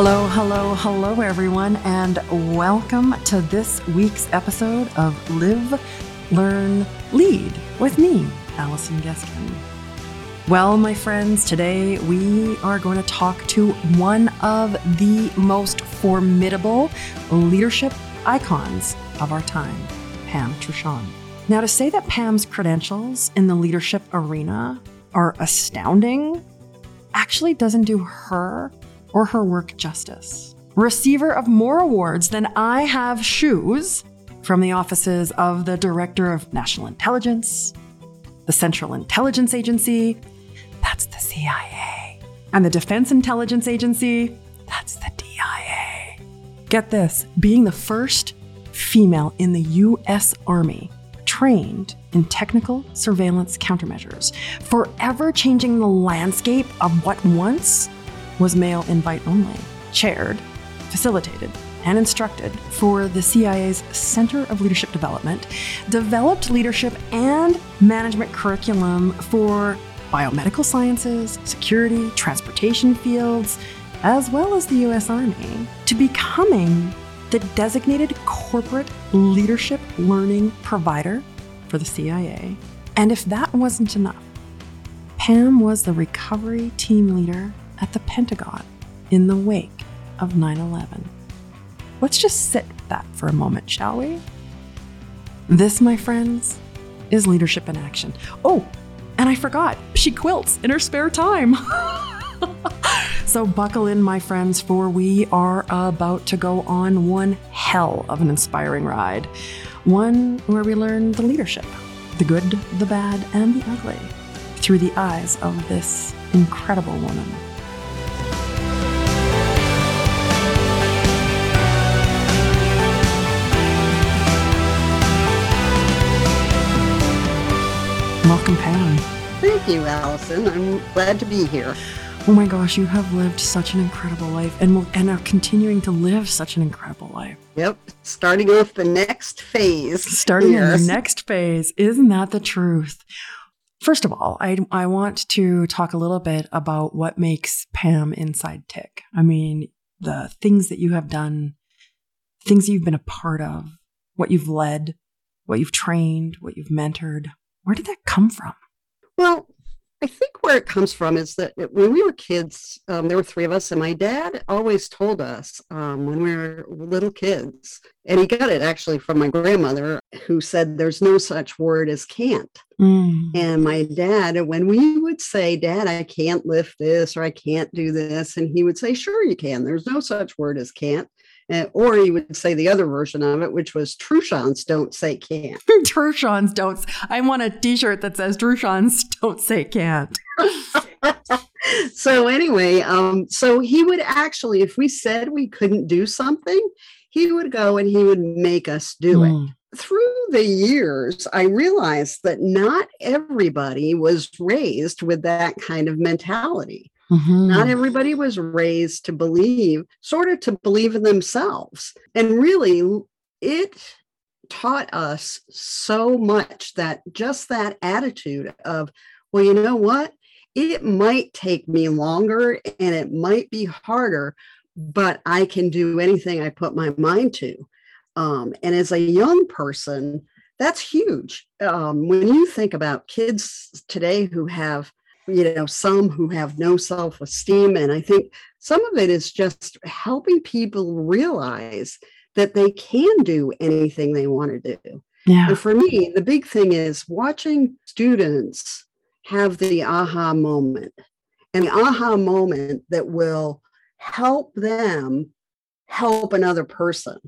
Hello, hello, hello, everyone, and welcome to this week's episode of Live, Learn, Lead with me, Allison Geskin. Well, my friends, today we are going to talk to one of the most formidable leadership icons of our time, Pam Truchon. Now, to say that Pam's credentials in the leadership arena are astounding actually doesn't do her or her work justice. Receiver of more awards than I have shoes from the offices of the Director of National Intelligence, the Central Intelligence Agency, that's the CIA, and the Defense Intelligence Agency, that's the DIA. Get this being the first female in the U.S. Army trained in technical surveillance countermeasures, forever changing the landscape of what once was male invite only, chaired, facilitated, and instructed for the CIA's Center of Leadership Development, developed leadership and management curriculum for biomedical sciences, security, transportation fields, as well as the US Army, to becoming the designated corporate leadership learning provider for the CIA. And if that wasn't enough, Pam was the recovery team leader at the Pentagon in the wake of 9 11. Let's just sit with that for a moment, shall we? This, my friends, is leadership in action. Oh, and I forgot, she quilts in her spare time. so buckle in, my friends, for we are about to go on one hell of an inspiring ride. One where we learn the leadership, the good, the bad, and the ugly through the eyes of this incredible woman. Welcome, Pam. Thank you, Allison. I'm glad to be here. Oh my gosh, you have lived such an incredible life and will, and are continuing to live such an incredible life. Yep, starting off the next phase. Starting yes. the next phase. Isn't that the truth? First of all, I, I want to talk a little bit about what makes Pam inside tick. I mean, the things that you have done, things you've been a part of, what you've led, what you've trained, what you've mentored. Where did that come from? Well, I think where it comes from is that when we were kids, um, there were three of us, and my dad always told us um, when we were little kids, and he got it actually from my grandmother, who said, There's no such word as can't. Mm. And my dad, when we would say, Dad, I can't lift this or I can't do this, and he would say, Sure, you can. There's no such word as can't. Or he would say the other version of it, which was Truchons don't say can't. Truchons don't. I want a T-shirt that says Truchons don't say can't. so anyway, um, so he would actually, if we said we couldn't do something, he would go and he would make us do mm. it. Hmm. Through the years, I realized that not everybody was raised with that kind of mentality. Mm-hmm. Not everybody was raised to believe, sort of to believe in themselves. And really, it taught us so much that just that attitude of, well, you know what? It might take me longer and it might be harder, but I can do anything I put my mind to. Um, and as a young person, that's huge. Um, when you think about kids today who have you know, some who have no self esteem. And I think some of it is just helping people realize that they can do anything they want to do. Yeah. And for me, the big thing is watching students have the aha moment and the aha moment that will help them help another person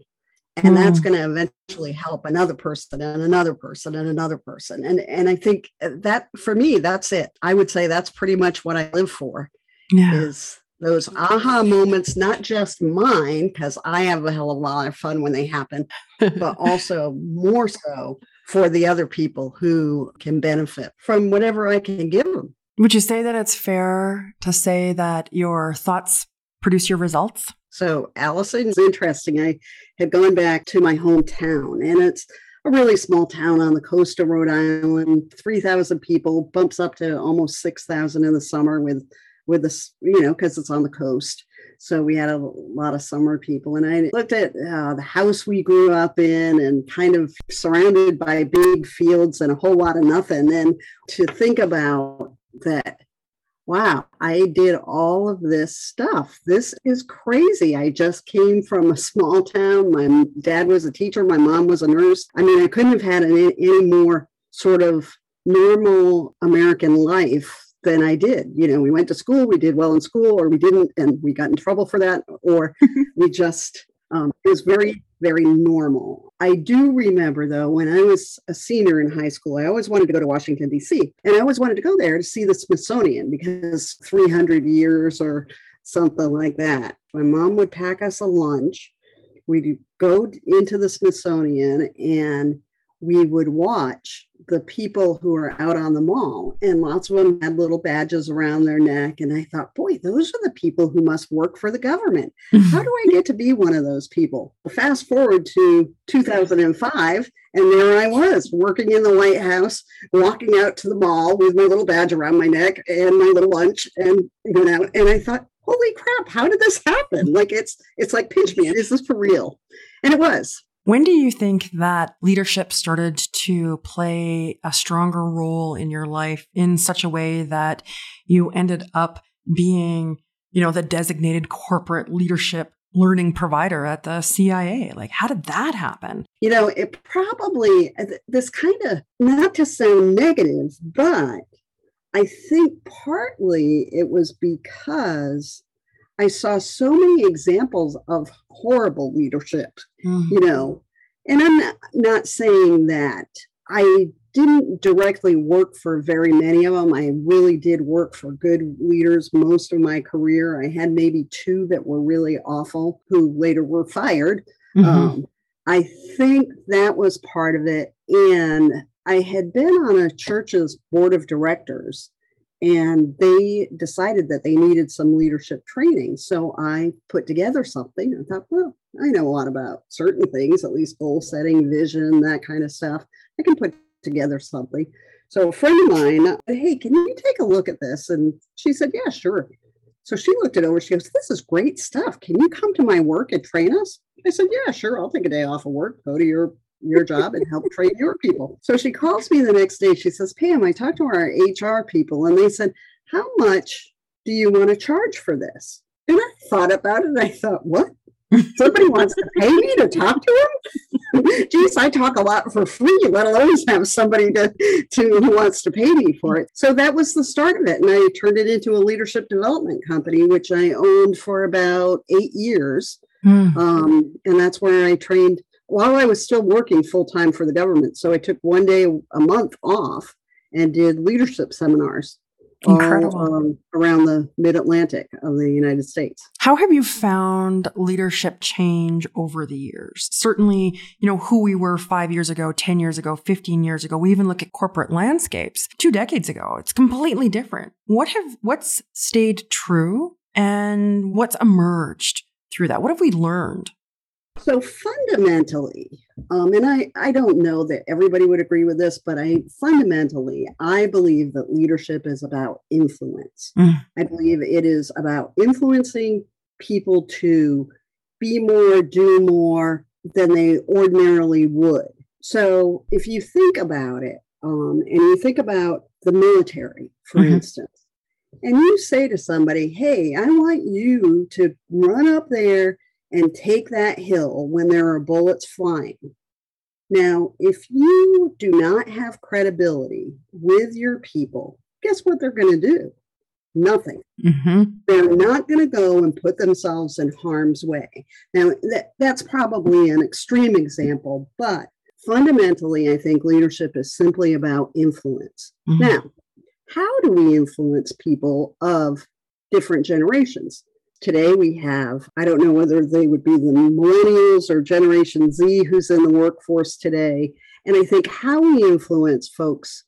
and mm. that's going to eventually help another person and another person and another person and and i think uh, that for me that's it i would say that's pretty much what i live for yeah. is those aha moments not just mine because i have a hell of a lot of fun when they happen but also more so for the other people who can benefit from whatever i can give them would you say that it's fair to say that your thoughts produce your results so Allison is interesting. I had gone back to my hometown, and it's a really small town on the coast of Rhode Island. Three thousand people, bumps up to almost six thousand in the summer with with this, you know, because it's on the coast. So we had a lot of summer people. And I looked at uh, the house we grew up in and kind of surrounded by big fields and a whole lot of nothing. And to think about that wow, I did all of this stuff. This is crazy. I just came from a small town. My dad was a teacher, my mom was a nurse. I mean, I couldn't have had any, any more sort of normal American life than I did. You know, we went to school, we did well in school, or we didn't, and we got in trouble for that, or we just, um, it was very very normal. I do remember though, when I was a senior in high school, I always wanted to go to Washington, D.C., and I always wanted to go there to see the Smithsonian because 300 years or something like that. My mom would pack us a lunch. We'd go into the Smithsonian and we would watch the people who are out on the mall. And lots of them had little badges around their neck. And i thought boy those are the people who must work for the government. Mm-hmm. How do i get to be one of those people? Fast forward to 2005 and there i was working in the white house walking out to the mall with my little badge around my neck and my little lunch and went out and i thought holy crap how did this happen? Like it's it's like pinch me. Is this for real? And it was when do you think that leadership started to play a stronger role in your life in such a way that you ended up being, you know, the designated corporate leadership learning provider at the CIA? Like, how did that happen? You know, it probably, uh, this kind of, not to sound negative, but I think partly it was because I saw so many examples of horrible leadership, mm-hmm. you know. And I'm not, not saying that I didn't directly work for very many of them. I really did work for good leaders most of my career. I had maybe two that were really awful who later were fired. Mm-hmm. Um, I think that was part of it. And I had been on a church's board of directors and they decided that they needed some leadership training. So I put together something. I thought, well, I know a lot about certain things, at least goal setting, vision, that kind of stuff. I can put together something. So a friend of mine, uh, hey, can you take a look at this? And she said, yeah, sure. So she looked it over. She goes, this is great stuff. Can you come to my work and train us? I said, yeah, sure. I'll take a day off of work, go to your your job and help train your people. So she calls me the next day. She says, Pam, I talked to our HR people and they said, How much do you want to charge for this? And I thought about it and I thought, What? Somebody wants to pay me to talk to them? Geez, I talk a lot for free, let alone have somebody to, to who wants to pay me for it. So that was the start of it. And I turned it into a leadership development company, which I owned for about eight years. Mm. Um, and that's where I trained while I was still working full time for the government. So I took one day a month off and did leadership seminars. Incredible. All, um, around the mid Atlantic of the United States. How have you found leadership change over the years? Certainly, you know, who we were five years ago, 10 years ago, 15 years ago. We even look at corporate landscapes two decades ago. It's completely different. What have, what's stayed true and what's emerged through that? What have we learned? So fundamentally, um, and I, I don't know that everybody would agree with this, but I fundamentally, I believe that leadership is about influence. Mm. I believe it is about influencing people to be more, do more than they ordinarily would. So if you think about it, um, and you think about the military, for mm-hmm. instance, and you say to somebody, hey, I want you to run up there and take that hill when there are bullets flying. Now, if you do not have credibility with your people, guess what they're going to do? Nothing. Mm-hmm. They're not going to go and put themselves in harm's way. Now, that, that's probably an extreme example, but fundamentally, I think leadership is simply about influence. Mm-hmm. Now, how do we influence people of different generations? Today we have, I don't know whether they would be the millennials or Generation Z who's in the workforce today. And I think how we influence folks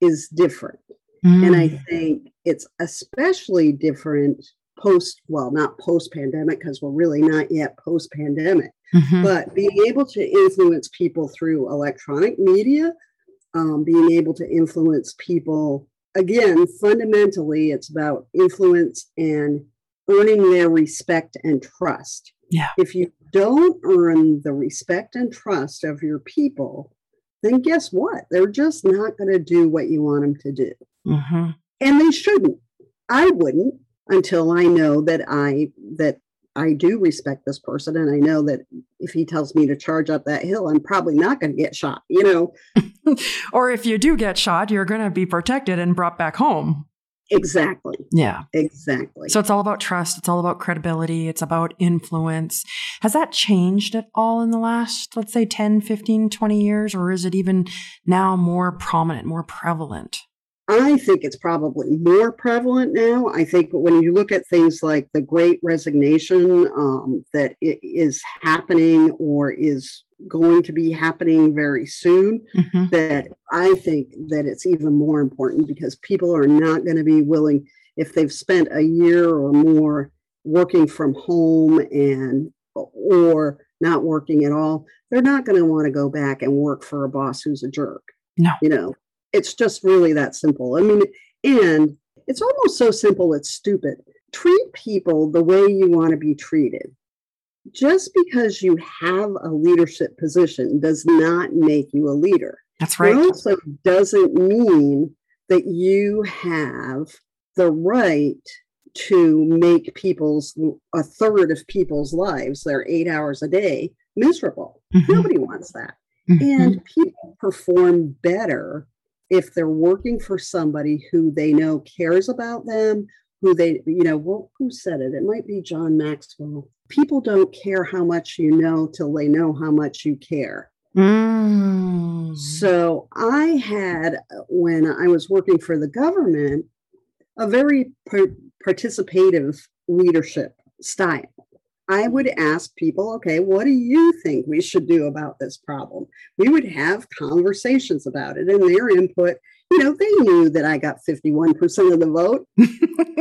is different. Mm. And I mm. think it's especially different post, well, not post pandemic, because we're really not yet post pandemic, mm-hmm. but being able to influence people through electronic media, um, being able to influence people, again, fundamentally, it's about influence and earning their respect and trust. Yeah. If you don't earn the respect and trust of your people, then guess what? They're just not going to do what you want them to do. Mm-hmm. And they shouldn't. I wouldn't until I know that I that I do respect this person and I know that if he tells me to charge up that hill, I'm probably not going to get shot, you know. or if you do get shot, you're going to be protected and brought back home. Exactly. Yeah. Exactly. So it's all about trust. It's all about credibility. It's about influence. Has that changed at all in the last, let's say, 10, 15, 20 years? Or is it even now more prominent, more prevalent? I think it's probably more prevalent now. I think when you look at things like the great resignation um, that is happening or is going to be happening very soon, mm-hmm. that I think that it's even more important because people are not going to be willing, if they've spent a year or more working from home and or not working at all, they're not going to want to go back and work for a boss who's a jerk. No. You know, it's just really that simple. I mean, and it's almost so simple it's stupid. Treat people the way you want to be treated. Just because you have a leadership position does not make you a leader. That's right. It also doesn't mean that you have the right to make people's a third of people's lives, their eight hours a day, miserable. Mm-hmm. Nobody wants that. Mm-hmm. And people perform better if they're working for somebody who they know cares about them, who they, you know, well, who said it? It might be John Maxwell. People don't care how much you know till they know how much you care. So I had, when I was working for the government, a very par- participative leadership style. I would ask people, okay, what do you think we should do about this problem? We would have conversations about it and their input. You know, they knew that I got 51% of the vote,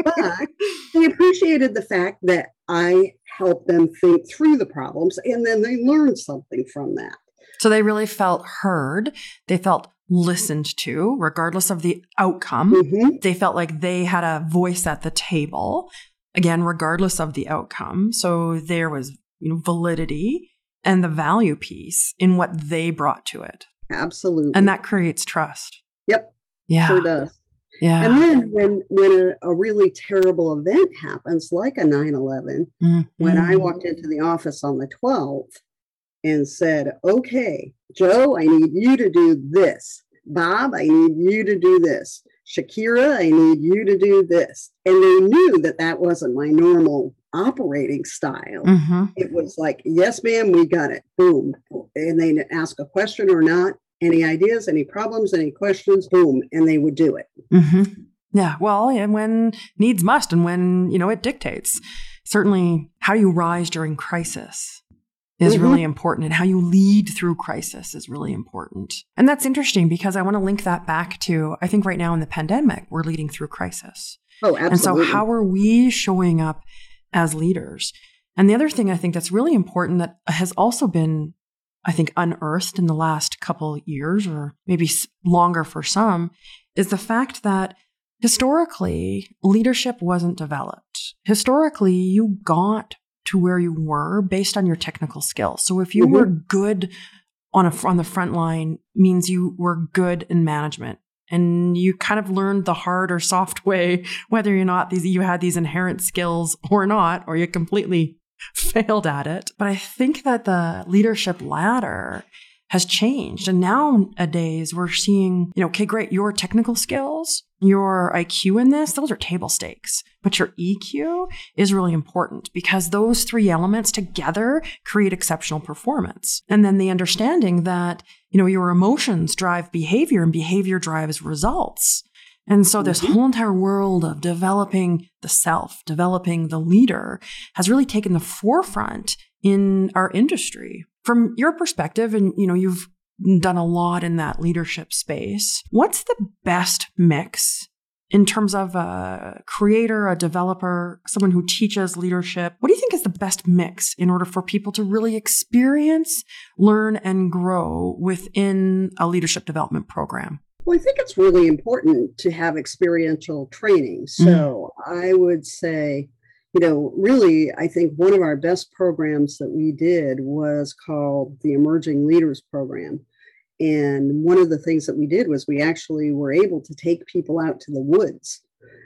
but they appreciated the fact that I helped them think through the problems and then they learned something from that. So they really felt heard. They felt listened to, regardless of the outcome. Mm-hmm. They felt like they had a voice at the table again, regardless of the outcome. So there was, you know, validity and the value piece in what they brought to it. Absolutely. And that creates trust. Yeah. Sure does. Yeah. And then when when a, a really terrible event happens, like a 9-11, mm-hmm. when I walked into the office on the 12th and said, okay, Joe, I need you to do this. Bob, I need you to do this. Shakira, I need you to do this. And they knew that that wasn't my normal operating style. Mm-hmm. It was like, yes, ma'am, we got it. Boom. And they'd ask a question or not. Any ideas, any problems, any questions? Boom. And they would do it. Mm-hmm. Yeah. Well, and when needs must and when, you know, it dictates. Certainly, how you rise during crisis is mm-hmm. really important and how you lead through crisis is really important. And that's interesting because I want to link that back to I think right now in the pandemic we're leading through crisis. Oh, absolutely. And so how are we showing up as leaders? And the other thing I think that's really important that has also been I think unearthed in the last couple years or maybe longer for some is the fact that historically leadership wasn't developed. Historically you got to where you were based on your technical skills. So if you mm-hmm. were good on a on the front line means you were good in management and you kind of learned the hard or soft way whether or not these you had these inherent skills or not or you completely failed at it. But I think that the leadership ladder has changed. And nowadays we're seeing, you know, okay, great, your technical skills, your IQ in this, those are table stakes. But your EQ is really important because those three elements together create exceptional performance. And then the understanding that, you know, your emotions drive behavior and behavior drives results. And so this mm-hmm. whole entire world of developing the self, developing the leader has really taken the forefront in our industry. From your perspective, and you know, you've done a lot in that leadership space. What's the best mix in terms of a creator, a developer, someone who teaches leadership? What do you think is the best mix in order for people to really experience, learn, and grow within a leadership development program? Well, I think it's really important to have experiential training. So mm-hmm. I would say you know, really, I think one of our best programs that we did was called the Emerging Leaders Program. And one of the things that we did was we actually were able to take people out to the woods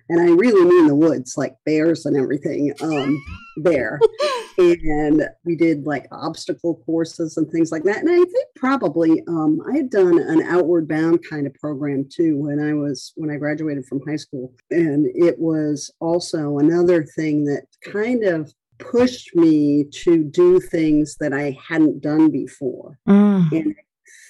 and I really mean the woods, like bears and everything um, there. and we did like obstacle courses and things like that. And I think probably um, I had done an outward bound kind of program too when I was when I graduated from high school, and it was also another thing that kind of pushed me to do things that I hadn't done before. Mm. And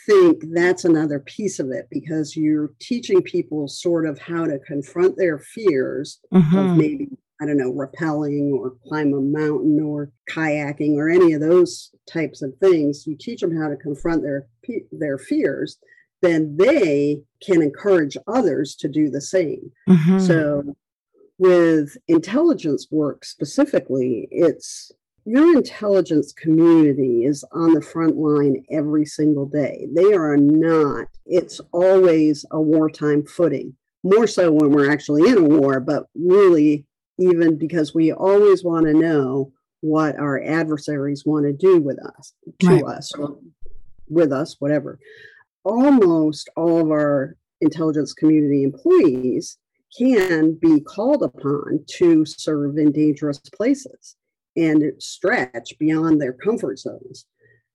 think that's another piece of it because you're teaching people sort of how to confront their fears mm-hmm. of maybe I don't know, rappelling or climb a mountain or kayaking or any of those types of things. You teach them how to confront their their fears, then they can encourage others to do the same. Mm-hmm. So with intelligence work specifically, it's your intelligence community is on the front line every single day. They are not, it's always a wartime footing, more so when we're actually in a war, but really, even because we always want to know what our adversaries want to do with us, to right. us, or with us, whatever. Almost all of our intelligence community employees can be called upon to serve in dangerous places and stretch beyond their comfort zones.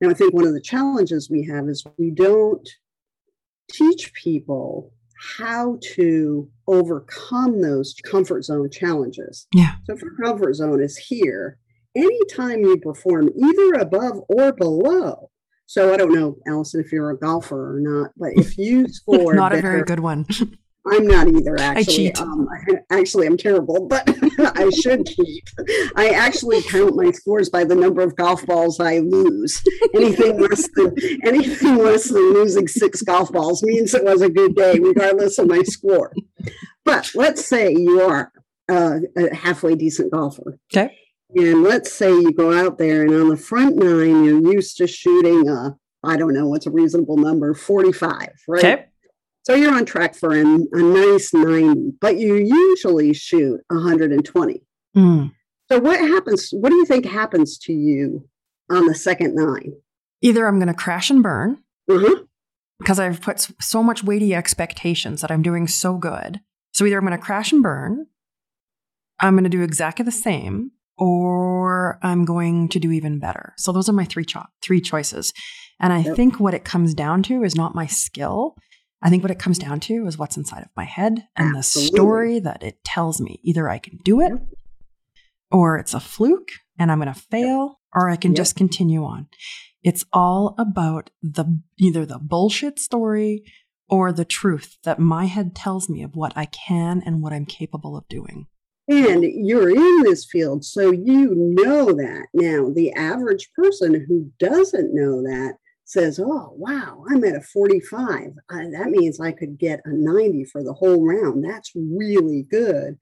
Now, I think one of the challenges we have is we don't teach people how to overcome those comfort zone challenges. Yeah. So if your comfort zone is here, anytime you perform either above or below. So I don't know, Allison, if you're a golfer or not, but if you score not a very good one. I'm not either. Actually, I cheat. Um, actually, I'm terrible, but I should cheat. I actually count my scores by the number of golf balls I lose. Anything less than anything less than losing six golf balls means it was a good day, regardless of my score. But let's say you are uh, a halfway decent golfer. Okay. And let's say you go out there and on the front nine, you're used to shooting, a, I don't know what's a reasonable number, 45, right? Okay so you're on track for a, a nice 90, but you usually shoot 120. Mm. So what happens? What do you think happens to you on the second nine? Either I'm going to crash and burn mm-hmm. because I've put so much weighty expectations that I'm doing so good. So either I'm going to crash and burn, I'm going to do exactly the same, or I'm going to do even better. So those are my three cho- three choices. And I yep. think what it comes down to is not my skill. I think what it comes down to is what's inside of my head and Absolutely. the story that it tells me. Either I can do it or it's a fluke and I'm going to fail or I can yep. just continue on. It's all about the either the bullshit story or the truth that my head tells me of what I can and what I'm capable of doing. And you're in this field, so you know that. Now, the average person who doesn't know that says, Oh, wow, I'm at a 45. Uh, that means I could get a 90 for the whole round. That's really good.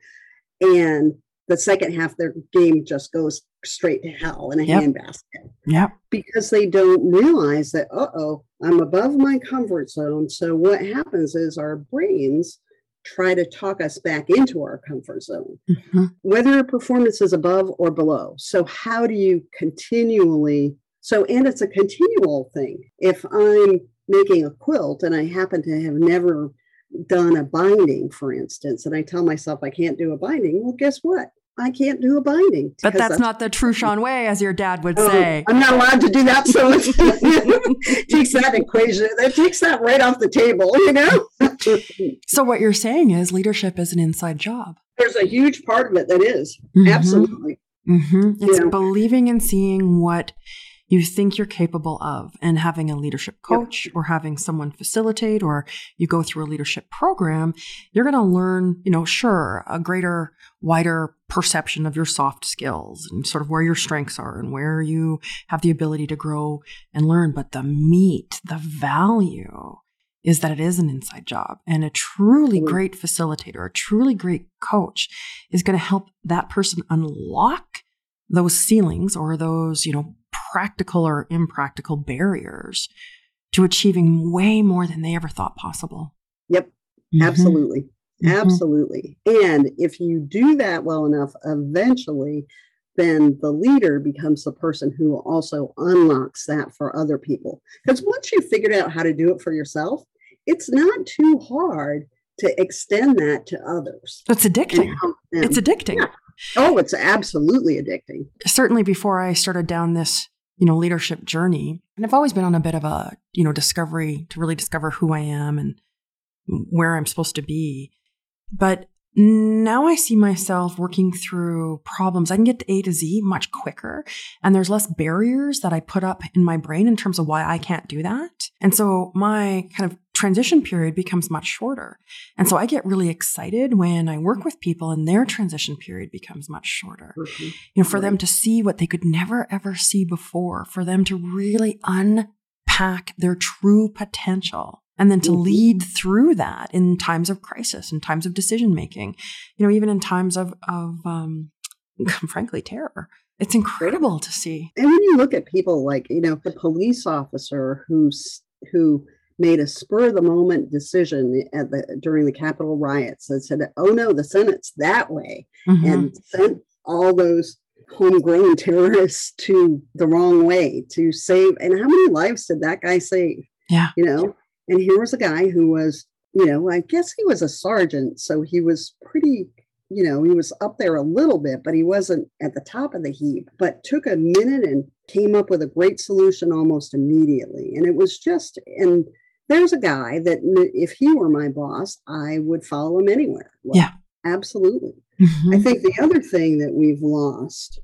And the second half their game just goes straight to hell in a yep. handbasket. Yeah. Because they don't realize that, uh oh, I'm above my comfort zone. So what happens is our brains try to talk us back into our comfort zone, mm-hmm. whether a performance is above or below. So, how do you continually so, and it's a continual thing. If I'm making a quilt and I happen to have never done a binding, for instance, and I tell myself I can't do a binding, well, guess what? I can't do a binding. But that's, that's, not the Truchon way, as your dad would oh, say. I'm not allowed to do that. So it takes that equation, that takes that right off the table, you know? so what you're saying is leadership is an inside job. There's a huge part of it that is. Mm-hmm. Absolutely. Mm-hmm. It's you know? believing and seeing what you think you're capable of. And having a leadership coach or having someone facilitate or you go through a leadership program, you're going to learn, you know, sure, a greater, wider perception of your soft skills and sort of where your strengths are and where you have the ability to grow and learn. But the meat, the value is that it is an inside job. And a truly great facilitator, a truly great coach is going to help that person unlock those ceilings or those, you know, practical or impractical barriers to achieving way more than they ever thought possible. Yep, mm-hmm. absolutely. Mm-hmm. Absolutely. And if you do that well enough, eventually, then the leader becomes the person who also unlocks that for other people. Because once you've figured out how to do it for yourself, it's not too hard to extend that to others. It's addicting. It's addicting. Yeah. Oh, it's absolutely addicting. Certainly before I started down this, you know, leadership journey, and I've always been on a bit of a, you know, discovery to really discover who I am and where I'm supposed to be. But now I see myself working through problems. I can get to A to Z much quicker and there's less barriers that I put up in my brain in terms of why I can't do that. And so my kind of transition period becomes much shorter. And so I get really excited when I work with people and their transition period becomes much shorter. Mm-hmm. You know, for right. them to see what they could never ever see before, for them to really unpack their true potential and then to mm-hmm. lead through that in times of crisis in times of decision making you know even in times of of um, frankly terror it's incredible to see and when you look at people like you know the police officer who's who made a spur of the moment decision at the during the capitol riots that said oh no the senate's that way mm-hmm. and sent all those homegrown terrorists to the wrong way to save and how many lives did that guy save yeah you know and here was a guy who was, you know, I guess he was a sergeant. So he was pretty, you know, he was up there a little bit, but he wasn't at the top of the heap, but took a minute and came up with a great solution almost immediately. And it was just, and there's a guy that if he were my boss, I would follow him anywhere. Yeah. Absolutely. Mm-hmm. I think the other thing that we've lost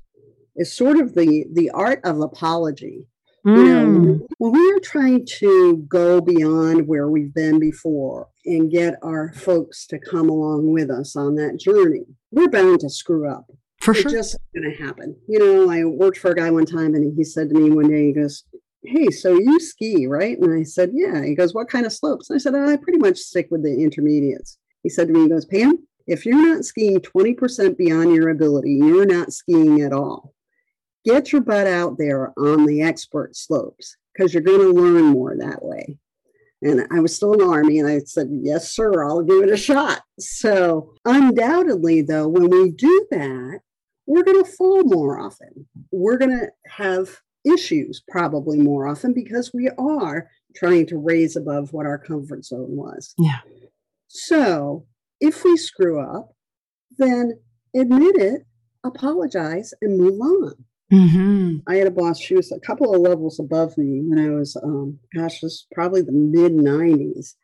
is sort of the the art of apology. Mm. You know, mm. when we are trying to go beyond where we've been before and get our folks to come along with us on that journey, we're bound to screw up. For sure. It's just going to happen. You know, I worked for a guy one time and he said to me one day, he goes, Hey, so you ski, right? And I said, Yeah. He goes, What kind of slopes? And I said, I pretty much stick with the intermediates. He said to me, He goes, Pam, if you're not skiing 20% beyond your ability, you're not skiing at all get your butt out there on the expert slopes because you're going to learn more that way. And I was still in the Army and I said, Yes, sir, I'll give it a shot. So, undoubtedly, though, when we do that, we're going to fall more often. We're going to have issues probably more often because we are trying to raise above what our comfort zone was. Yeah. So, if we screw up, then admit it, apologize, and move on. Mm-hmm. I had a boss, she was a couple of levels above me when I was, um, gosh, this probably the mid 90s.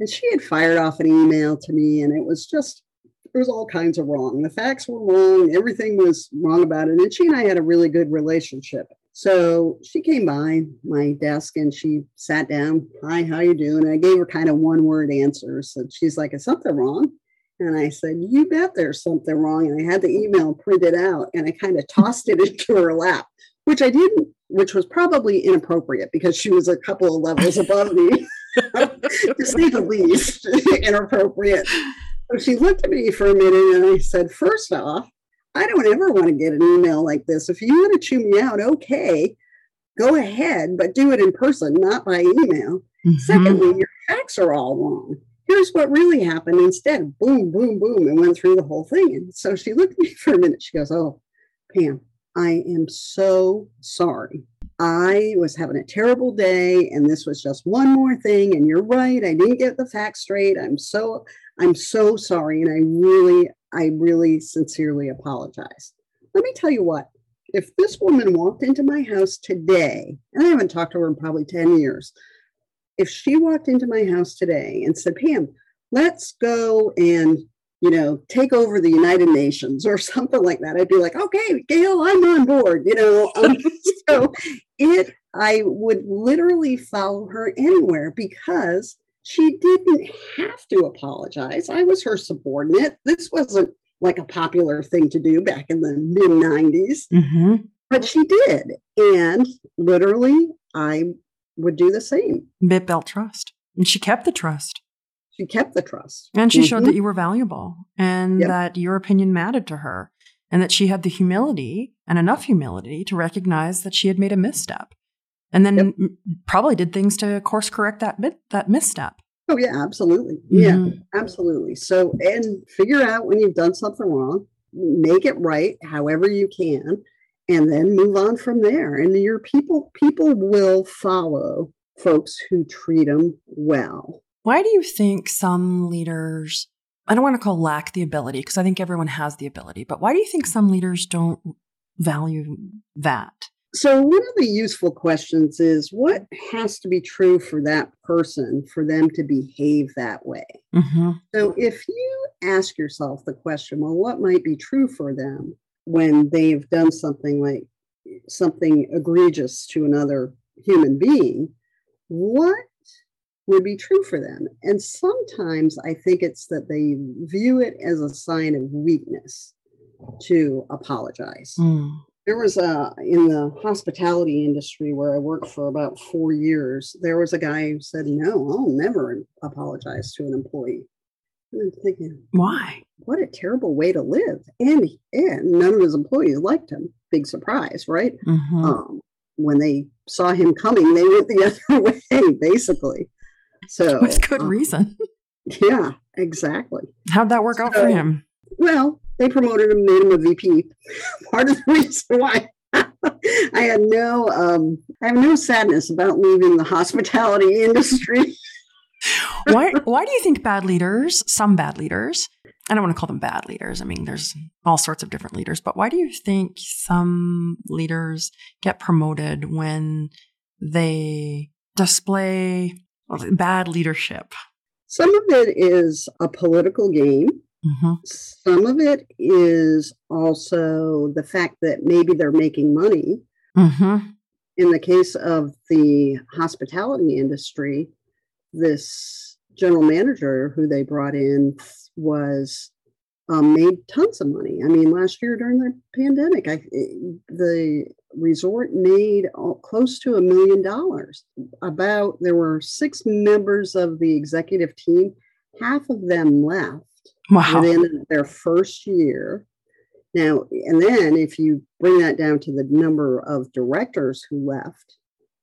And she had fired off an email to me, and it was just, it was all kinds of wrong. The facts were wrong, everything was wrong about it. And she and I had a really good relationship. So she came by my desk and she sat down. Hi, how you doing? And I gave her kind of one word answers. And she's like, is something wrong? And I said, You bet there's something wrong. And I had the email printed out and I kind of tossed it into her lap, which I didn't, which was probably inappropriate because she was a couple of levels above me, to say the least, inappropriate. So she looked at me for a minute and I said, First off, I don't ever want to get an email like this. If you want to chew me out, okay, go ahead, but do it in person, not by email. Mm-hmm. Secondly, your facts are all wrong here's what really happened instead. Boom, boom, boom, and went through the whole thing. And so she looked at me for a minute. She goes, Oh, Pam, I am so sorry. I was having a terrible day and this was just one more thing. And you're right. I didn't get the facts straight. I'm so, I'm so sorry. And I really, I really sincerely apologize. Let me tell you what, if this woman walked into my house today, and I haven't talked to her in probably 10 years, if she walked into my house today and said, Pam, let's go and you know, take over the United Nations or something like that. I'd be like, okay, Gail, I'm on board, you know. Um, so it, I would literally follow her anywhere because she didn't have to apologize. I was her subordinate. This wasn't like a popular thing to do back in the mid 90s, mm-hmm. but she did. And literally, I would do the same. It built trust. And she kept the trust. She kept the trust. And she mm-hmm. showed that you were valuable and yep. that your opinion mattered to her and that she had the humility and enough humility to recognize that she had made a misstep and then yep. probably did things to course correct that that misstep. Oh yeah, absolutely. Yeah, mm-hmm. absolutely. So and figure out when you've done something wrong, make it right however you can, and then move on from there. And your people people will follow folks who treat them well. Why do you think some leaders I don't want to call lack the ability because I think everyone has the ability, but why do you think some leaders don't value that? So, one of the useful questions is what has to be true for that person for them to behave that way? Mm-hmm. So, if you ask yourself the question, well, what might be true for them when they've done something like something egregious to another human being, what would be true for them? And sometimes I think it's that they view it as a sign of weakness to apologize. Mm there was a in the hospitality industry where I worked for about four years. There was a guy who said, "No, I'll never apologize to an employee." And I'm thinking, why? What a terrible way to live. And and none of his employees liked him. Big surprise, right? Mm-hmm. Um, when they saw him coming, they went the other way, basically. So with good um, reason. Yeah, exactly. How'd that work so, out for him? Well, they promoted him, made him a VP. Part of the reason why I had no, um, I have no sadness about leaving the hospitality industry. why? Why do you think bad leaders, some bad leaders, I don't want to call them bad leaders. I mean, there's all sorts of different leaders, but why do you think some leaders get promoted when they display bad leadership? Some of it is a political game. Mm-hmm. Some of it is also the fact that maybe they're making money. Mm-hmm. In the case of the hospitality industry, this general manager who they brought in was um, made tons of money. I mean, last year during the pandemic, I, the resort made close to a million dollars. About there were six members of the executive team. Half of them left wow. within their first year. Now, and then if you bring that down to the number of directors who left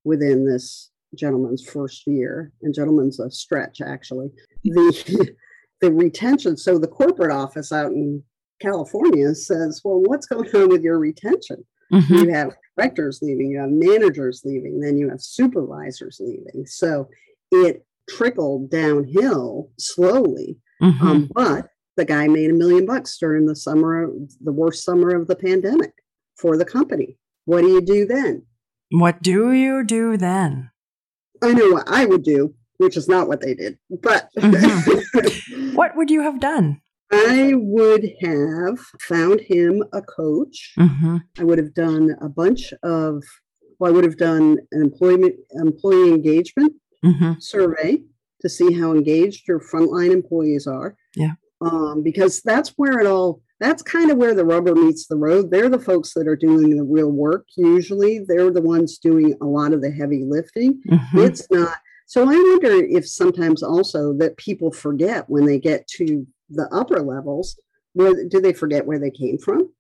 within this gentleman's first year, and gentleman's a stretch actually, the the retention. So the corporate office out in California says, well, what's going on with your retention? Mm-hmm. You have directors leaving, you have managers leaving, then you have supervisors leaving. So it trickled downhill slowly. Mm-hmm. Um, but the guy made a million bucks during the summer, the worst summer of the pandemic for the company. What do you do then? What do you do then? I know what I would do, which is not what they did. But mm-hmm. what would you have done? I would have found him a coach. Mm-hmm. I would have done a bunch of, well, I would have done an employment employee engagement mm-hmm. survey to see how engaged your frontline employees are. Yeah um, because that's where it all that's kind of where the rubber meets the road. They're the folks that are doing the real work usually. They're the ones doing a lot of the heavy lifting. Mm-hmm. it's not so i wonder if sometimes also that people forget when they get to the upper levels where do they forget where they came from?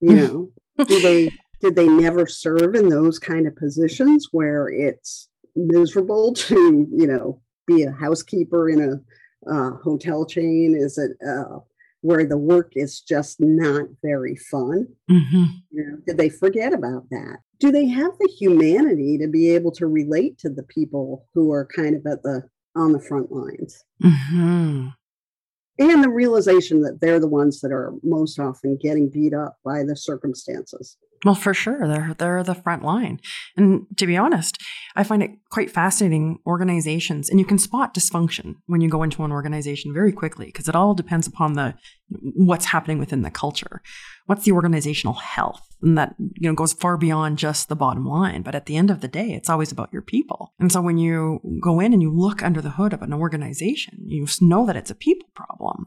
You know do they did they never serve in those kind of positions where it's miserable to you know be a housekeeper in a uh, hotel chain? Is it uh, where the work is just not very fun? Mm-hmm. You know, did they forget about that? Do they have the humanity to be able to relate to the people who are kind of at the on the front lines? Mm-hmm. And the realization that they're the ones that are most often getting beat up by the circumstances. Well, for sure. They're they're the front line. And to be honest, I find it quite fascinating organizations and you can spot dysfunction when you go into an organization very quickly because it all depends upon the what's happening within the culture. What's the organizational health? And that, you know, goes far beyond just the bottom line, but at the end of the day, it's always about your people. And so when you go in and you look under the hood of an organization, you know that it's a people problem.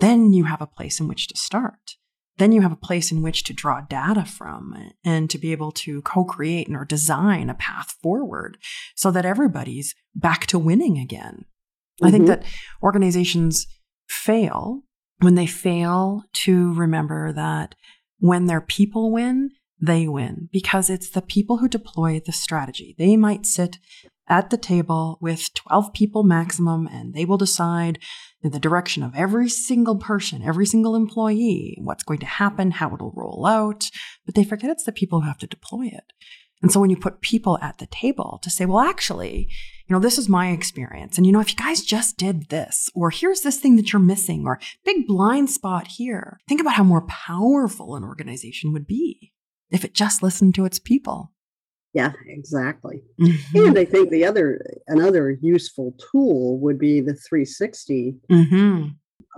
Then you have a place in which to start then you have a place in which to draw data from and to be able to co-create or design a path forward so that everybody's back to winning again. Mm-hmm. I think mm-hmm. that organizations fail when they fail to remember that when their people win, they win because it's the people who deploy the strategy. They might sit at the table with 12 people maximum, and they will decide in the direction of every single person, every single employee, what's going to happen, how it'll roll out. But they forget it's the people who have to deploy it. And so when you put people at the table to say, well, actually, you know, this is my experience. And, you know, if you guys just did this, or here's this thing that you're missing, or big blind spot here, think about how more powerful an organization would be if it just listened to its people. Yeah, exactly. Mm-hmm. And I think the other another useful tool would be the 360 mm-hmm.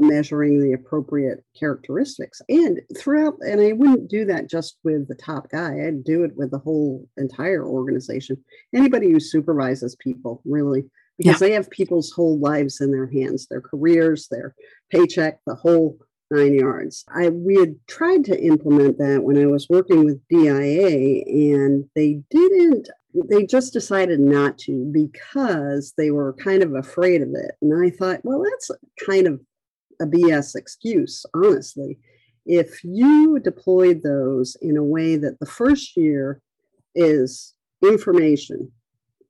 measuring the appropriate characteristics. And throughout and I wouldn't do that just with the top guy. I'd do it with the whole entire organization. Anybody who supervises people, really, because yeah. they have people's whole lives in their hands, their careers, their paycheck, the whole nine yards. I we had tried to implement that when I was working with DIA, and they didn't. They just decided not to because they were kind of afraid of it. And I thought, well, that's kind of a BS excuse, honestly. If you deployed those in a way that the first year is information,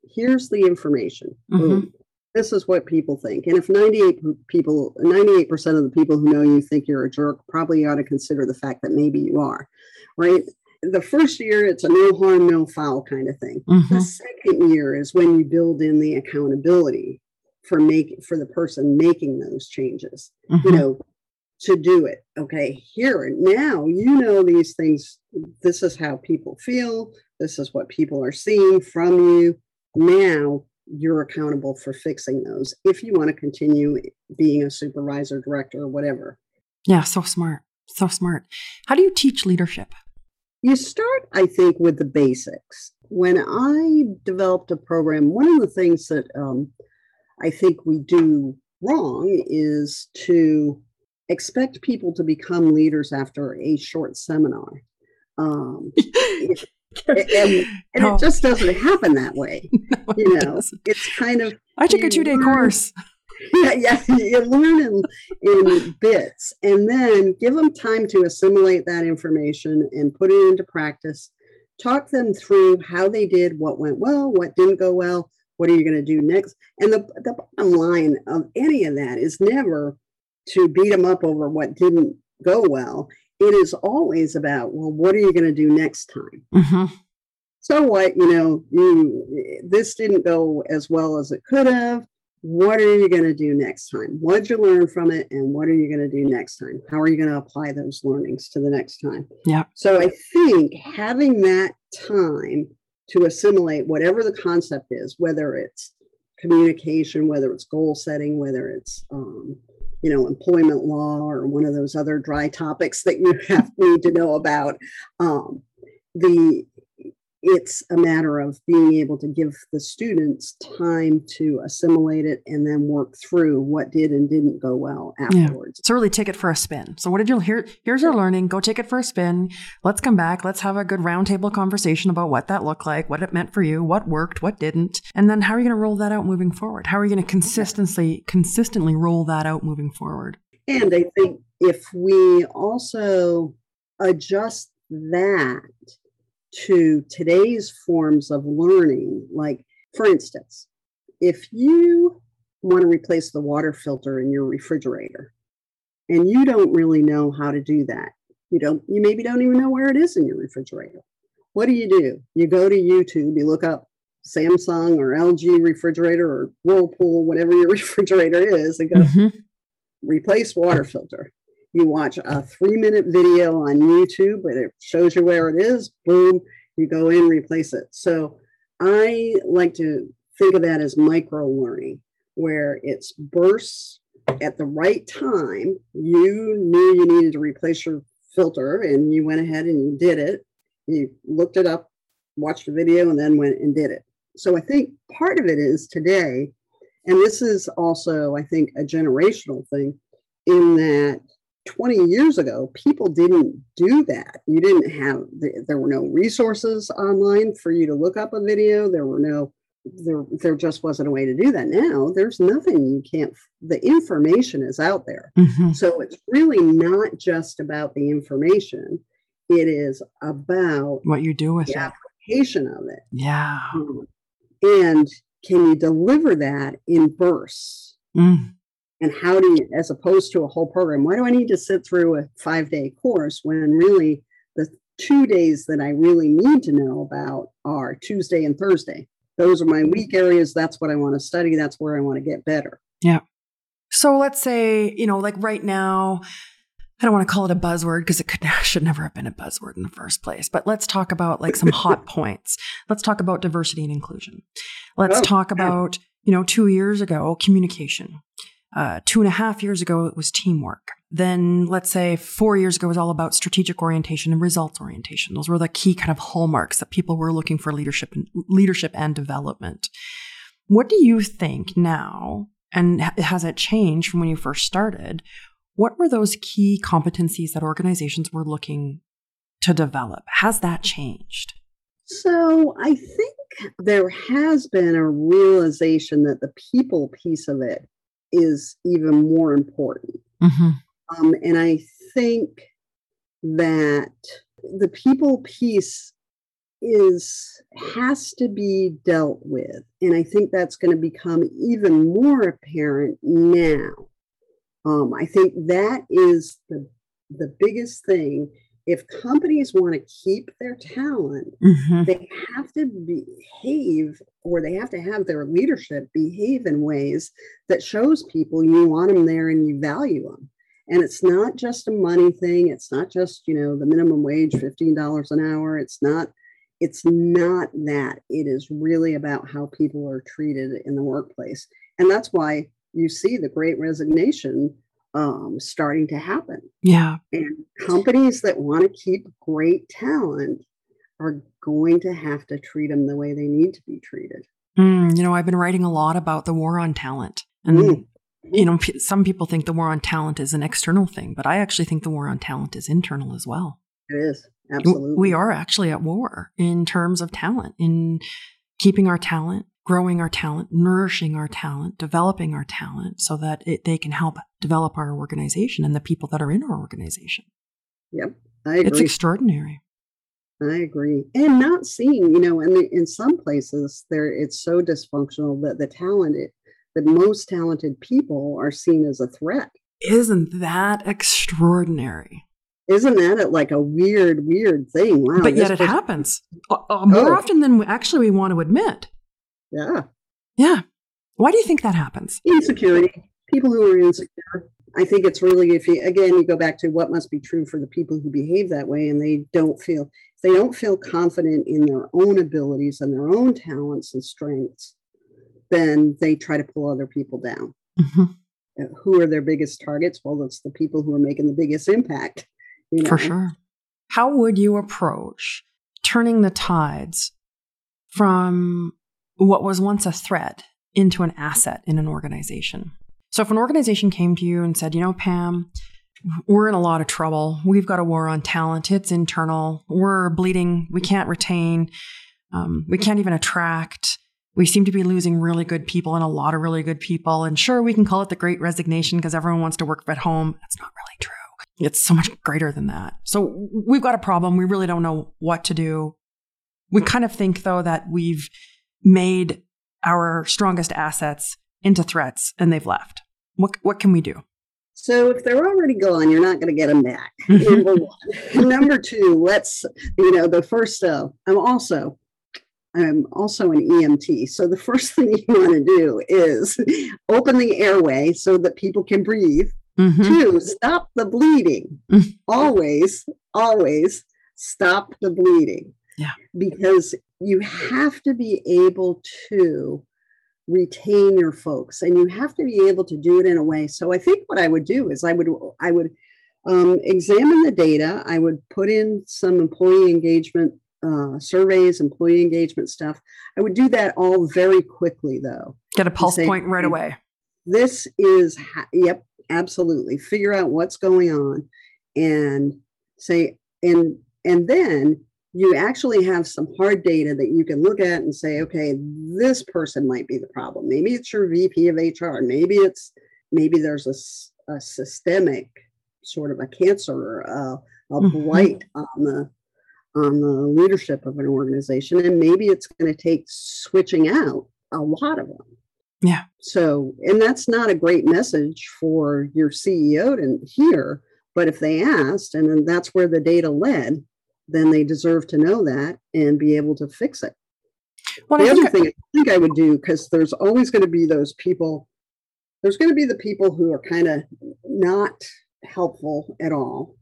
here's the information. Mm-hmm this is what people think. And if 98 people, 98% of the people who know you think you're a jerk, probably ought to consider the fact that maybe you are, right? The first year, it's a no harm, no foul kind of thing. Mm-hmm. The second year is when you build in the accountability for make for the person making those changes. Mm-hmm. You know, to do it. Okay, here now you know these things. This is how people feel. This is what people are seeing from you. Now you're accountable for fixing those if you want to continue being a supervisor, director, or whatever. Yeah, so smart. So smart. How do you teach leadership? You start, I think, with the basics. When I developed a program, one of the things that um, I think we do wrong is to expect people to become leaders after a short seminar. Um, and, and it just doesn't happen that way. No, you know, it it's kind of. I took a two day course. Yeah, yeah, you learn in, in bits and then give them time to assimilate that information and put it into practice. Talk them through how they did, what went well, what didn't go well, what are you going to do next? And the, the bottom line of any of that is never to beat them up over what didn't go well it is always about well what are you going to do next time? Mm-hmm. so what you know you this didn't go as well as it could have. What are you going to do next time? What did you learn from it and what are you going to do next time? How are you going to apply those learnings to the next time? Yeah. So i think having that time to assimilate whatever the concept is whether it's communication whether it's goal setting whether it's um, you know, employment law or one of those other dry topics that you have need to know about. Um, the it's a matter of being able to give the students time to assimilate it and then work through what did and didn't go well afterwards. Yeah. So really take it for a spin. So what did you hear? here's your learning, go take it for a spin. Let's come back. Let's have a good roundtable conversation about what that looked like, what it meant for you, what worked, what didn't. And then how are you going to roll that out moving forward? How are you going to consistently consistently roll that out moving forward? And I think if we also adjust that to today's forms of learning. Like, for instance, if you want to replace the water filter in your refrigerator and you don't really know how to do that, you don't, you maybe don't even know where it is in your refrigerator. What do you do? You go to YouTube, you look up Samsung or LG refrigerator or Whirlpool, whatever your refrigerator is, and go mm-hmm. replace water filter. You watch a three minute video on YouTube, but it shows you where it is. Boom, you go in, replace it. So I like to think of that as micro learning, where it's bursts at the right time. You knew you needed to replace your filter and you went ahead and you did it. You looked it up, watched the video, and then went and did it. So I think part of it is today, and this is also, I think, a generational thing in that 20 years ago, people didn't do that. You didn't have, there were no resources online for you to look up a video. There were no, there, there just wasn't a way to do that. Now there's nothing you can't, the information is out there. Mm-hmm. So it's really not just about the information, it is about what you do with the it. application of it. Yeah. Um, and can you deliver that in bursts? Mm. And how do you, as opposed to a whole program, why do I need to sit through a five day course when really the two days that I really need to know about are Tuesday and Thursday? Those are my weak areas. That's what I want to study. That's where I want to get better. Yeah. So let's say, you know, like right now, I don't want to call it a buzzword because it could should never have been a buzzword in the first place. But let's talk about like some hot points. Let's talk about diversity and inclusion. Let's oh, talk about, you know, two years ago, communication. Uh, two and a half years ago, it was teamwork. Then let's say four years ago it was all about strategic orientation and results orientation. Those were the key kind of hallmarks that people were looking for leadership and leadership and development. What do you think now? And has it changed from when you first started? What were those key competencies that organizations were looking to develop? Has that changed? So I think there has been a realization that the people piece of it is even more important. Mm-hmm. Um, and I think that the people piece is has to be dealt with and i think that's going to become even more apparent now um, I think that is the the biggest thing. If companies want to keep their talent, mm-hmm. they have to behave or they have to have their leadership behave in ways that shows people you want them there and you value them. And it's not just a money thing. It's not just, you know, the minimum wage, $15 an hour. It's not, it's not that. It is really about how people are treated in the workplace. And that's why you see the great resignation um, starting to happen. Yeah. And companies that want to keep great talent are going to have to treat them the way they need to be treated. Mm, you know, I've been writing a lot about the war on talent. And, mm. you know, p- some people think the war on talent is an external thing, but I actually think the war on talent is internal as well. It is. Absolutely. We are actually at war in terms of talent, in keeping our talent, growing our talent, nourishing our talent, developing our talent so that it, they can help develop our organization and the people that are in our organization. Yep, I agree. It's extraordinary. I agree, and not seeing, you know, and in some places there it's so dysfunctional that the talented, the most talented people are seen as a threat. Isn't that extraordinary? Isn't that like a weird, weird thing? Wow, but yet it person- happens uh, uh, more oh. often than actually we want to admit. Yeah. Yeah. Why do you think that happens? Insecurity. People who are insecure. I think it's really if you again you go back to what must be true for the people who behave that way and they don't feel they don't feel confident in their own abilities and their own talents and strengths, then they try to pull other people down. Mm-hmm. Uh, who are their biggest targets? Well, it's the people who are making the biggest impact. You know? For sure. How would you approach turning the tides from what was once a threat into an asset in an organization. So if an organization came to you and said, you know, Pam, we're in a lot of trouble. We've got a war on talent. It's internal. We're bleeding. We can't retain. Um, we can't even attract. We seem to be losing really good people and a lot of really good people. And sure, we can call it the great resignation because everyone wants to work at home. That's not really true. It's so much greater than that. So we've got a problem. We really don't know what to do. We kind of think, though, that we've made our strongest assets into threats and they've left. What, what can we do? So if they're already gone, you're not going to get them back. Number one. Number two, let's, you know, the first, uh, I'm also, I'm also an EMT. So the first thing you want to do is open the airway so that people can breathe. Mm-hmm. Two, stop the bleeding. Mm-hmm. Always, always stop the bleeding. Yeah. Because you have to be able to retain your folks and you have to be able to do it in a way. So i think what i would do is i would i would um, examine the data. I would put in some employee engagement uh, surveys employee engagement stuff. I would do that all very quickly though. Get a pulse say, point right away. this is ha- yep absolutely. Figure out what's going on and say and and then you actually have some hard data that you can look at and say, okay, this person might be the problem. Maybe it's your VP of HR. Maybe it's maybe there's a, a systemic sort of a cancer, uh, a mm-hmm. blight on the on the leadership of an organization, and maybe it's going to take switching out a lot of them. Yeah. So, and that's not a great message for your CEO to hear. But if they asked, and then that's where the data led, then they deserve to know that and be able to fix it. Well, the I other thing I think I would do, because there's always going to be those people, there's going to be the people who are kind of not helpful at all.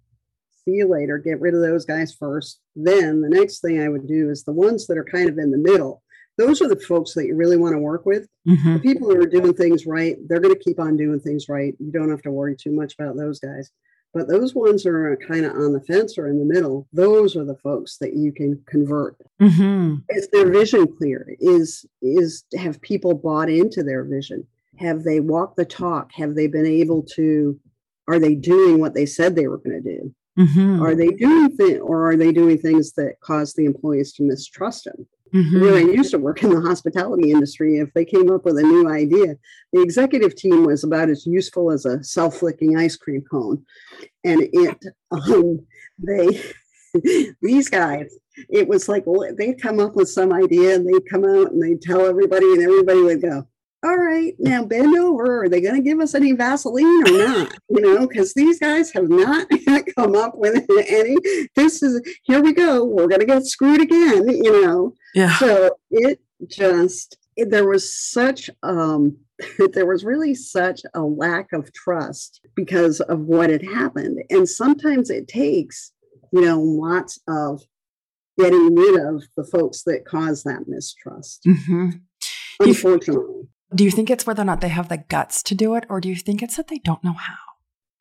See you later. Get rid of those guys first. Then the next thing I would do is the ones that are kind of in the middle. Those are the folks that you really want to work with. Mm-hmm. The people who are doing things right, they're going to keep on doing things right. You don't have to worry too much about those guys. But those ones are kind of on the fence or in the middle. Those are the folks that you can convert. Mm-hmm. Is their vision clear? Is is have people bought into their vision? Have they walked the talk? Have they been able to? Are they doing what they said they were going to do? Mm-hmm. Are they doing things, or are they doing things that cause the employees to mistrust them? Mm-hmm. Where I used to work in the hospitality industry, if they came up with a new idea, the executive team was about as useful as a self-licking ice cream cone, and it um, they these guys it was like they'd come up with some idea and they'd come out and they'd tell everybody and everybody would go all right, now bend over. Are they going to give us any Vaseline or not? You know, because these guys have not come up with any. This is, here we go. We're going to get screwed again, you know. Yeah. So it just, it, there was such, um, there was really such a lack of trust because of what had happened. And sometimes it takes, you know, lots of getting rid of the folks that cause that mistrust. Mm-hmm. Unfortunately. Do you think it's whether or not they have the guts to do it, or do you think it's that they don't know how?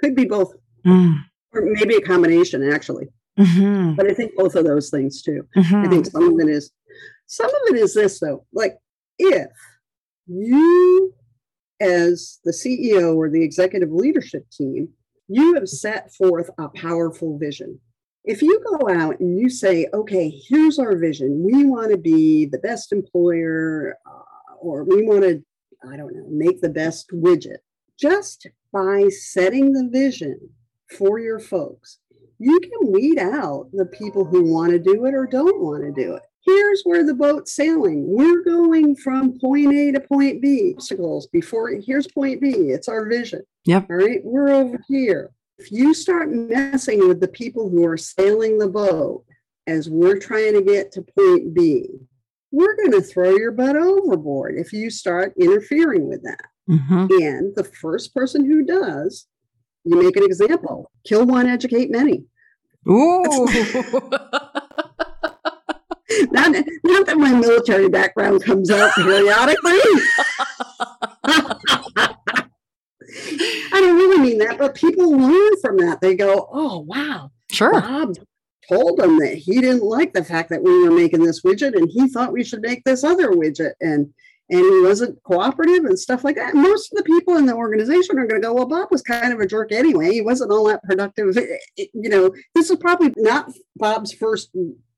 Could be both. Mm. Or maybe a combination, actually. Mm-hmm. But I think both of those things too. Mm-hmm. I think some of it is, some of it is this though. Like if you, as the CEO or the executive leadership team, you have set forth a powerful vision. If you go out and you say, okay, here's our vision, we want to be the best employer, uh, or we want to I don't know, make the best widget. Just by setting the vision for your folks, you can weed out the people who want to do it or don't want to do it. Here's where the boat's sailing. We're going from point A to point B. Obstacles before here's point B. It's our vision. Yep. All right. We're over here. If you start messing with the people who are sailing the boat as we're trying to get to point B, we're going to throw your butt overboard if you start interfering with that. Mm-hmm. And the first person who does, you make an example. Kill one, educate many. Ooh. not, not that my military background comes out periodically. I don't really mean that, but people learn from that. They go, oh, wow. Sure. Bob told him that he didn't like the fact that we were making this widget and he thought we should make this other widget and and he wasn't cooperative and stuff like that. Most of the people in the organization are going to go, well, Bob was kind of a jerk anyway. He wasn't all that productive. You know, this is probably not Bob's first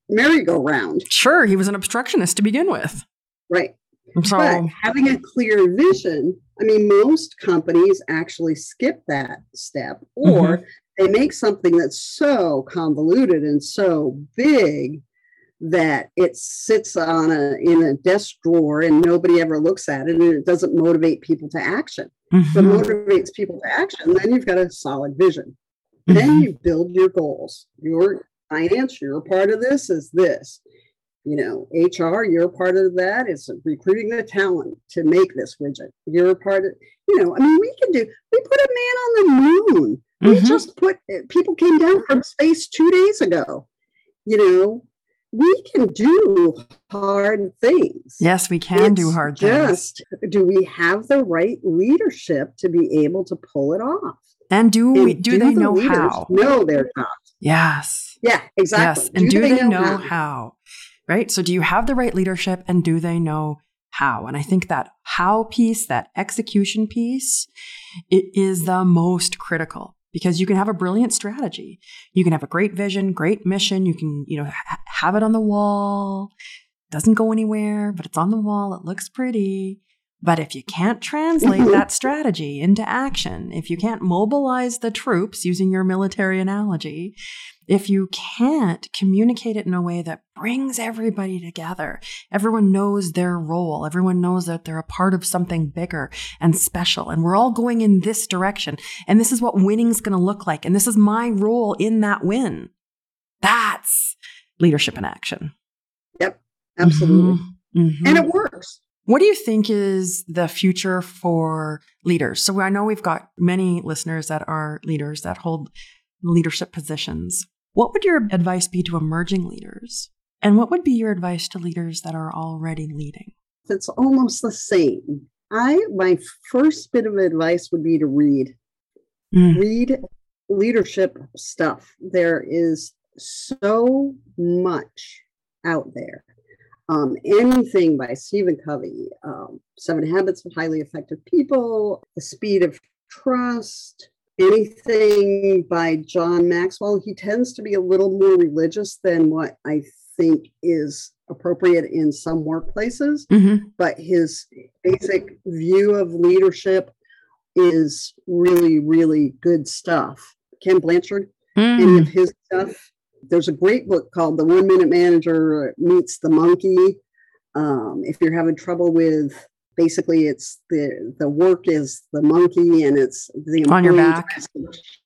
merry-go-round. Sure, he was an obstructionist to begin with. Right. So, but having a clear vision, I mean, most companies actually skip that step or mm-hmm they make something that's so convoluted and so big that it sits on a in a desk drawer and nobody ever looks at it and it doesn't motivate people to action. Mm-hmm. It motivates people to action, then you've got a solid vision. Mm-hmm. Then you build your goals. Your finance, your part of this is this. You know, HR, you're part of that. It's recruiting the talent to make this widget. You're part of, you know, I mean, we can do, we put a man on the moon we mm-hmm. just put people came down from space two days ago. You know, we can do hard things. Yes, we can it's do hard just, things. Do we have the right leadership to be able to pull it off? And do and we do, do they the know how? Know their jobs. Yes. Yeah, exactly. Yes. And do, do they, they, know, know how? how? Right. So do you have the right leadership and do they know how? And I think that how piece, that execution piece, it is the most critical because you can have a brilliant strategy. You can have a great vision, great mission. You can, you know, ha- have it on the wall. Doesn't go anywhere, but it's on the wall. It looks pretty. But if you can't translate that strategy into action, if you can't mobilize the troops using your military analogy, if you can't communicate it in a way that brings everybody together, everyone knows their role, everyone knows that they're a part of something bigger and special, and we're all going in this direction, and this is what winning's going to look like, and this is my role in that win. That's leadership in action. Yep, absolutely. Mm-hmm. Mm-hmm. And it works. What do you think is the future for leaders? So I know we've got many listeners that are leaders that hold leadership positions. What would your advice be to emerging leaders? And what would be your advice to leaders that are already leading? It's almost the same. I my first bit of advice would be to read. Mm. Read leadership stuff. There is so much out there um, anything by Stephen Covey, um, Seven Habits of Highly Effective People, The Speed of Trust, anything by John Maxwell. He tends to be a little more religious than what I think is appropriate in some workplaces, mm-hmm. but his basic view of leadership is really, really good stuff. Ken Blanchard, mm. any of his stuff there's a great book called The One Minute Manager Meets the Monkey. Um, if you're having trouble with basically it's the the work is the monkey and it's the on your back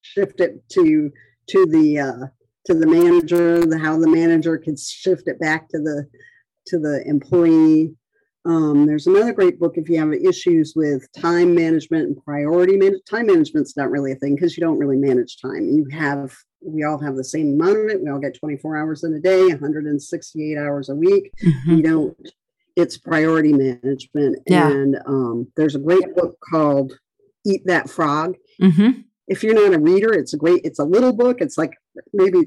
shift it to to the uh, to the manager the how the manager can shift it back to the to the employee um, there's another great book if you have issues with time management and priority management. Time management's not really a thing because you don't really manage time. You have we all have the same amount of it. We all get 24 hours in a day, 168 hours a week. Mm-hmm. We don't. It's priority management. Yeah. And um, there's a great book called Eat That Frog. Mm-hmm. If you're not a reader, it's a great. It's a little book. It's like maybe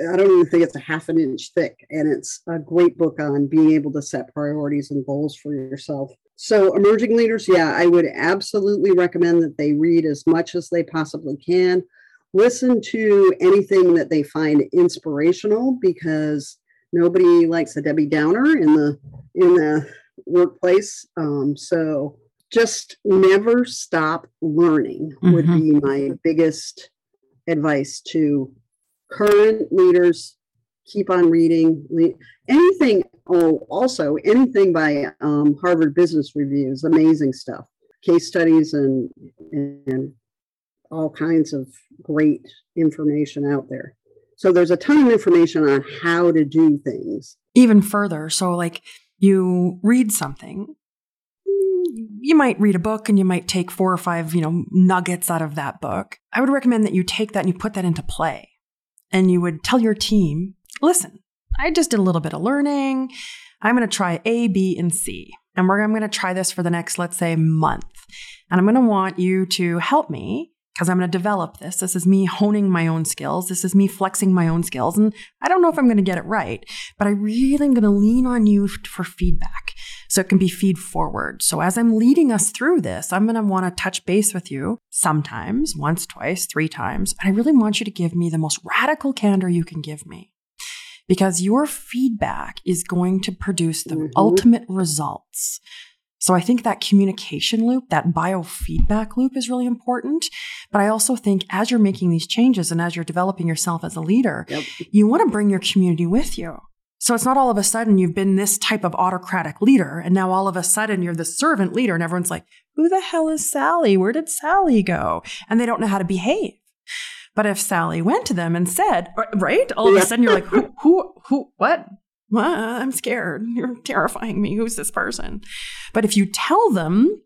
I don't even think it's a half an inch thick, and it's a great book on being able to set priorities and goals for yourself. So, emerging leaders, yeah, I would absolutely recommend that they read as much as they possibly can listen to anything that they find inspirational because nobody likes a Debbie Downer in the in the workplace. Um, so just never stop learning mm-hmm. would be my biggest advice to current leaders. Keep on reading anything. Oh, also anything by um, Harvard Business Review is amazing stuff. Case studies and and all kinds of great information out there. So there's a ton of information on how to do things. Even further, so like you read something, you might read a book and you might take four or five, you know, nuggets out of that book. I would recommend that you take that and you put that into play. And you would tell your team, listen, I just did a little bit of learning. I'm going to try A, B, and C. And we're, I'm going to try this for the next, let's say, month. And I'm going to want you to help me because I'm going to develop this. This is me honing my own skills. This is me flexing my own skills. And I don't know if I'm going to get it right, but I really am going to lean on you for feedback so it can be feed forward. So as I'm leading us through this, I'm going to want to touch base with you sometimes, once, twice, three times. And I really want you to give me the most radical candor you can give me because your feedback is going to produce the mm-hmm. ultimate results. So I think that communication loop, that biofeedback loop is really important. But I also think as you're making these changes and as you're developing yourself as a leader, yep. you want to bring your community with you. So it's not all of a sudden you've been this type of autocratic leader and now all of a sudden you're the servant leader and everyone's like, who the hell is Sally? Where did Sally go? And they don't know how to behave. But if Sally went to them and said, right, all of a sudden you're like, who, who, who, what? I'm scared. You're terrifying me. Who's this person? But if you tell them,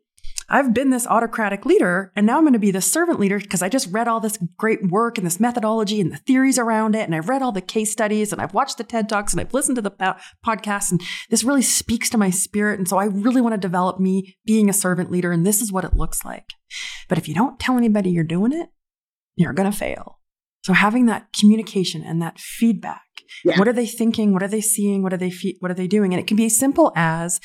I've been this autocratic leader and now I'm going to be the servant leader because I just read all this great work and this methodology and the theories around it. And I've read all the case studies and I've watched the TED Talks and I've listened to the podcasts. And this really speaks to my spirit. And so I really want to develop me being a servant leader. And this is what it looks like. But if you don't tell anybody you're doing it, you're going to fail. So having that communication and that feedback yeah. What are they thinking? What are they seeing? What are they fe- what are they doing? And it can be as simple as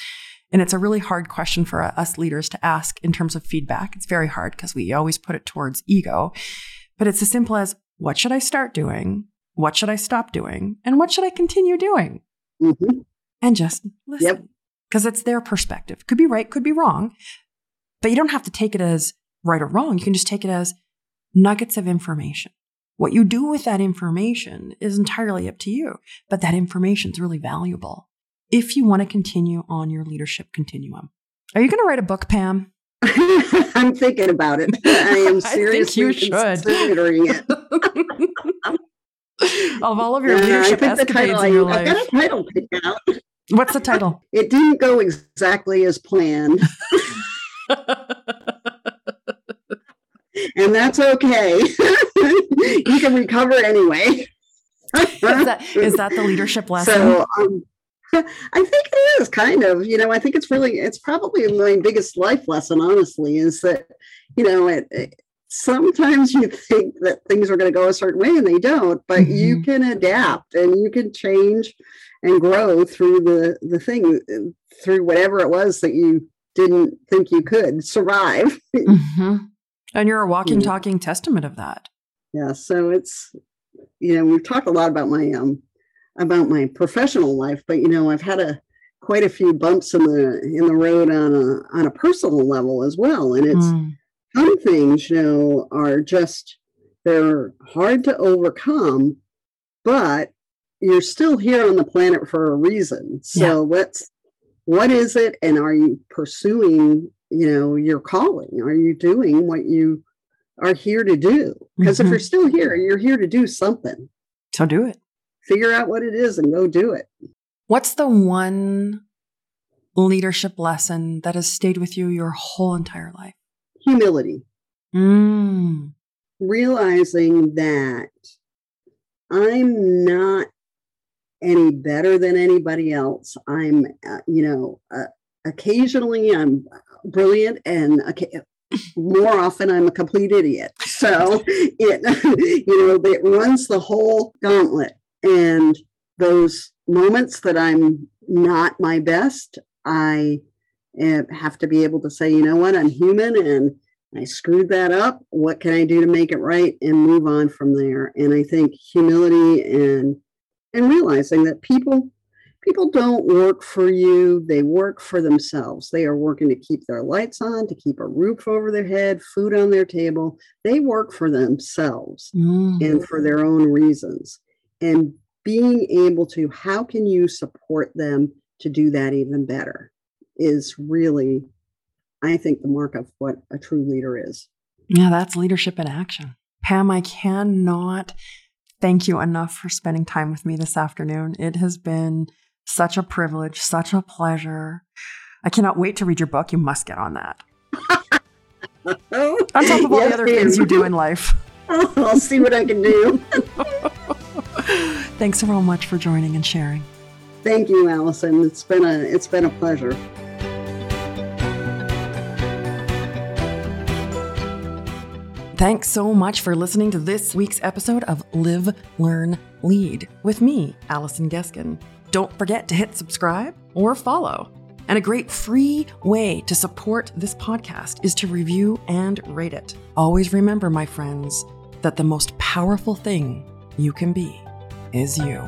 and it's a really hard question for us leaders to ask in terms of feedback. It's very hard because we always put it towards ego. But it's as simple as what should I start doing? What should I stop doing? And what should I continue doing? Mm-hmm. And just listen. Because because it's their perspective. Could be right, could be wrong, but you don't have to take it as right or wrong. You can just take it as nuggets of information. What you do with that information is entirely up to you, but that information is really valuable if you want to continue on your leadership continuum. Are you going to write a book, Pam? I'm thinking about it. I am seriously I considering it. of all of your leadership yeah, escapades in your life. I got a title picked out. What's the title? It didn't go exactly as planned. and that's okay. you can recover anyway. is, that, is that the leadership lesson? So, um, I think it is kind of, you know, I think it's really, it's probably my biggest life lesson, honestly, is that, you know, it, it sometimes you think that things are going to go a certain way and they don't, but mm-hmm. you can adapt and you can change and grow through the, the thing, through whatever it was that you didn't think you could survive. Mm-hmm. And you're a walking, mm-hmm. talking testament of that. Yeah. So it's, you know, we've talked a lot about my um about my professional life, but you know, I've had a quite a few bumps in the in the road on a on a personal level as well. And it's mm. some things, you know, are just they're hard to overcome, but you're still here on the planet for a reason. So yeah. let's what is it and are you pursuing, you know, your calling? Are you doing what you are here to do? Because mm-hmm. if you're still here, you're here to do something. So do it figure out what it is and go do it. What's the one leadership lesson that has stayed with you your whole entire life? Humility. Mm. Realizing that I'm not any better than anybody else. I'm, uh, you know, uh, occasionally I'm brilliant and okay, more often I'm a complete idiot. So it, you know, it runs the whole gauntlet. And those moments that I'm not my best, I eh, have to be able to say, you know what, I'm human and I screwed that up. What can I do to make it right and move on from there? And I think humility and and realizing that people people don't work for you they work for themselves. They are working to keep their lights on to keep a roof over their head food on their table. They work for themselves mm. and for their own reasons. And being able to how can you support them to do that even better is really i think the mark of what a true leader is. Yeah that's leadership in action. Pam i cannot thank you enough for spending time with me this afternoon. It has been such a privilege such a pleasure i cannot wait to read your book you must get on that on top of all yes, the other things you do in life I'll see what I can do. Thanks so much for joining and sharing. Thank you, Allison. It's been a it's been a pleasure. Thanks so much for listening to this week's episode of Live, Learn, Lead with me, Allison Geskin. Don't forget to hit subscribe or follow. And a great free way to support this podcast is to review and rate it. Always remember, my friends, that the most powerful thing you can be is you.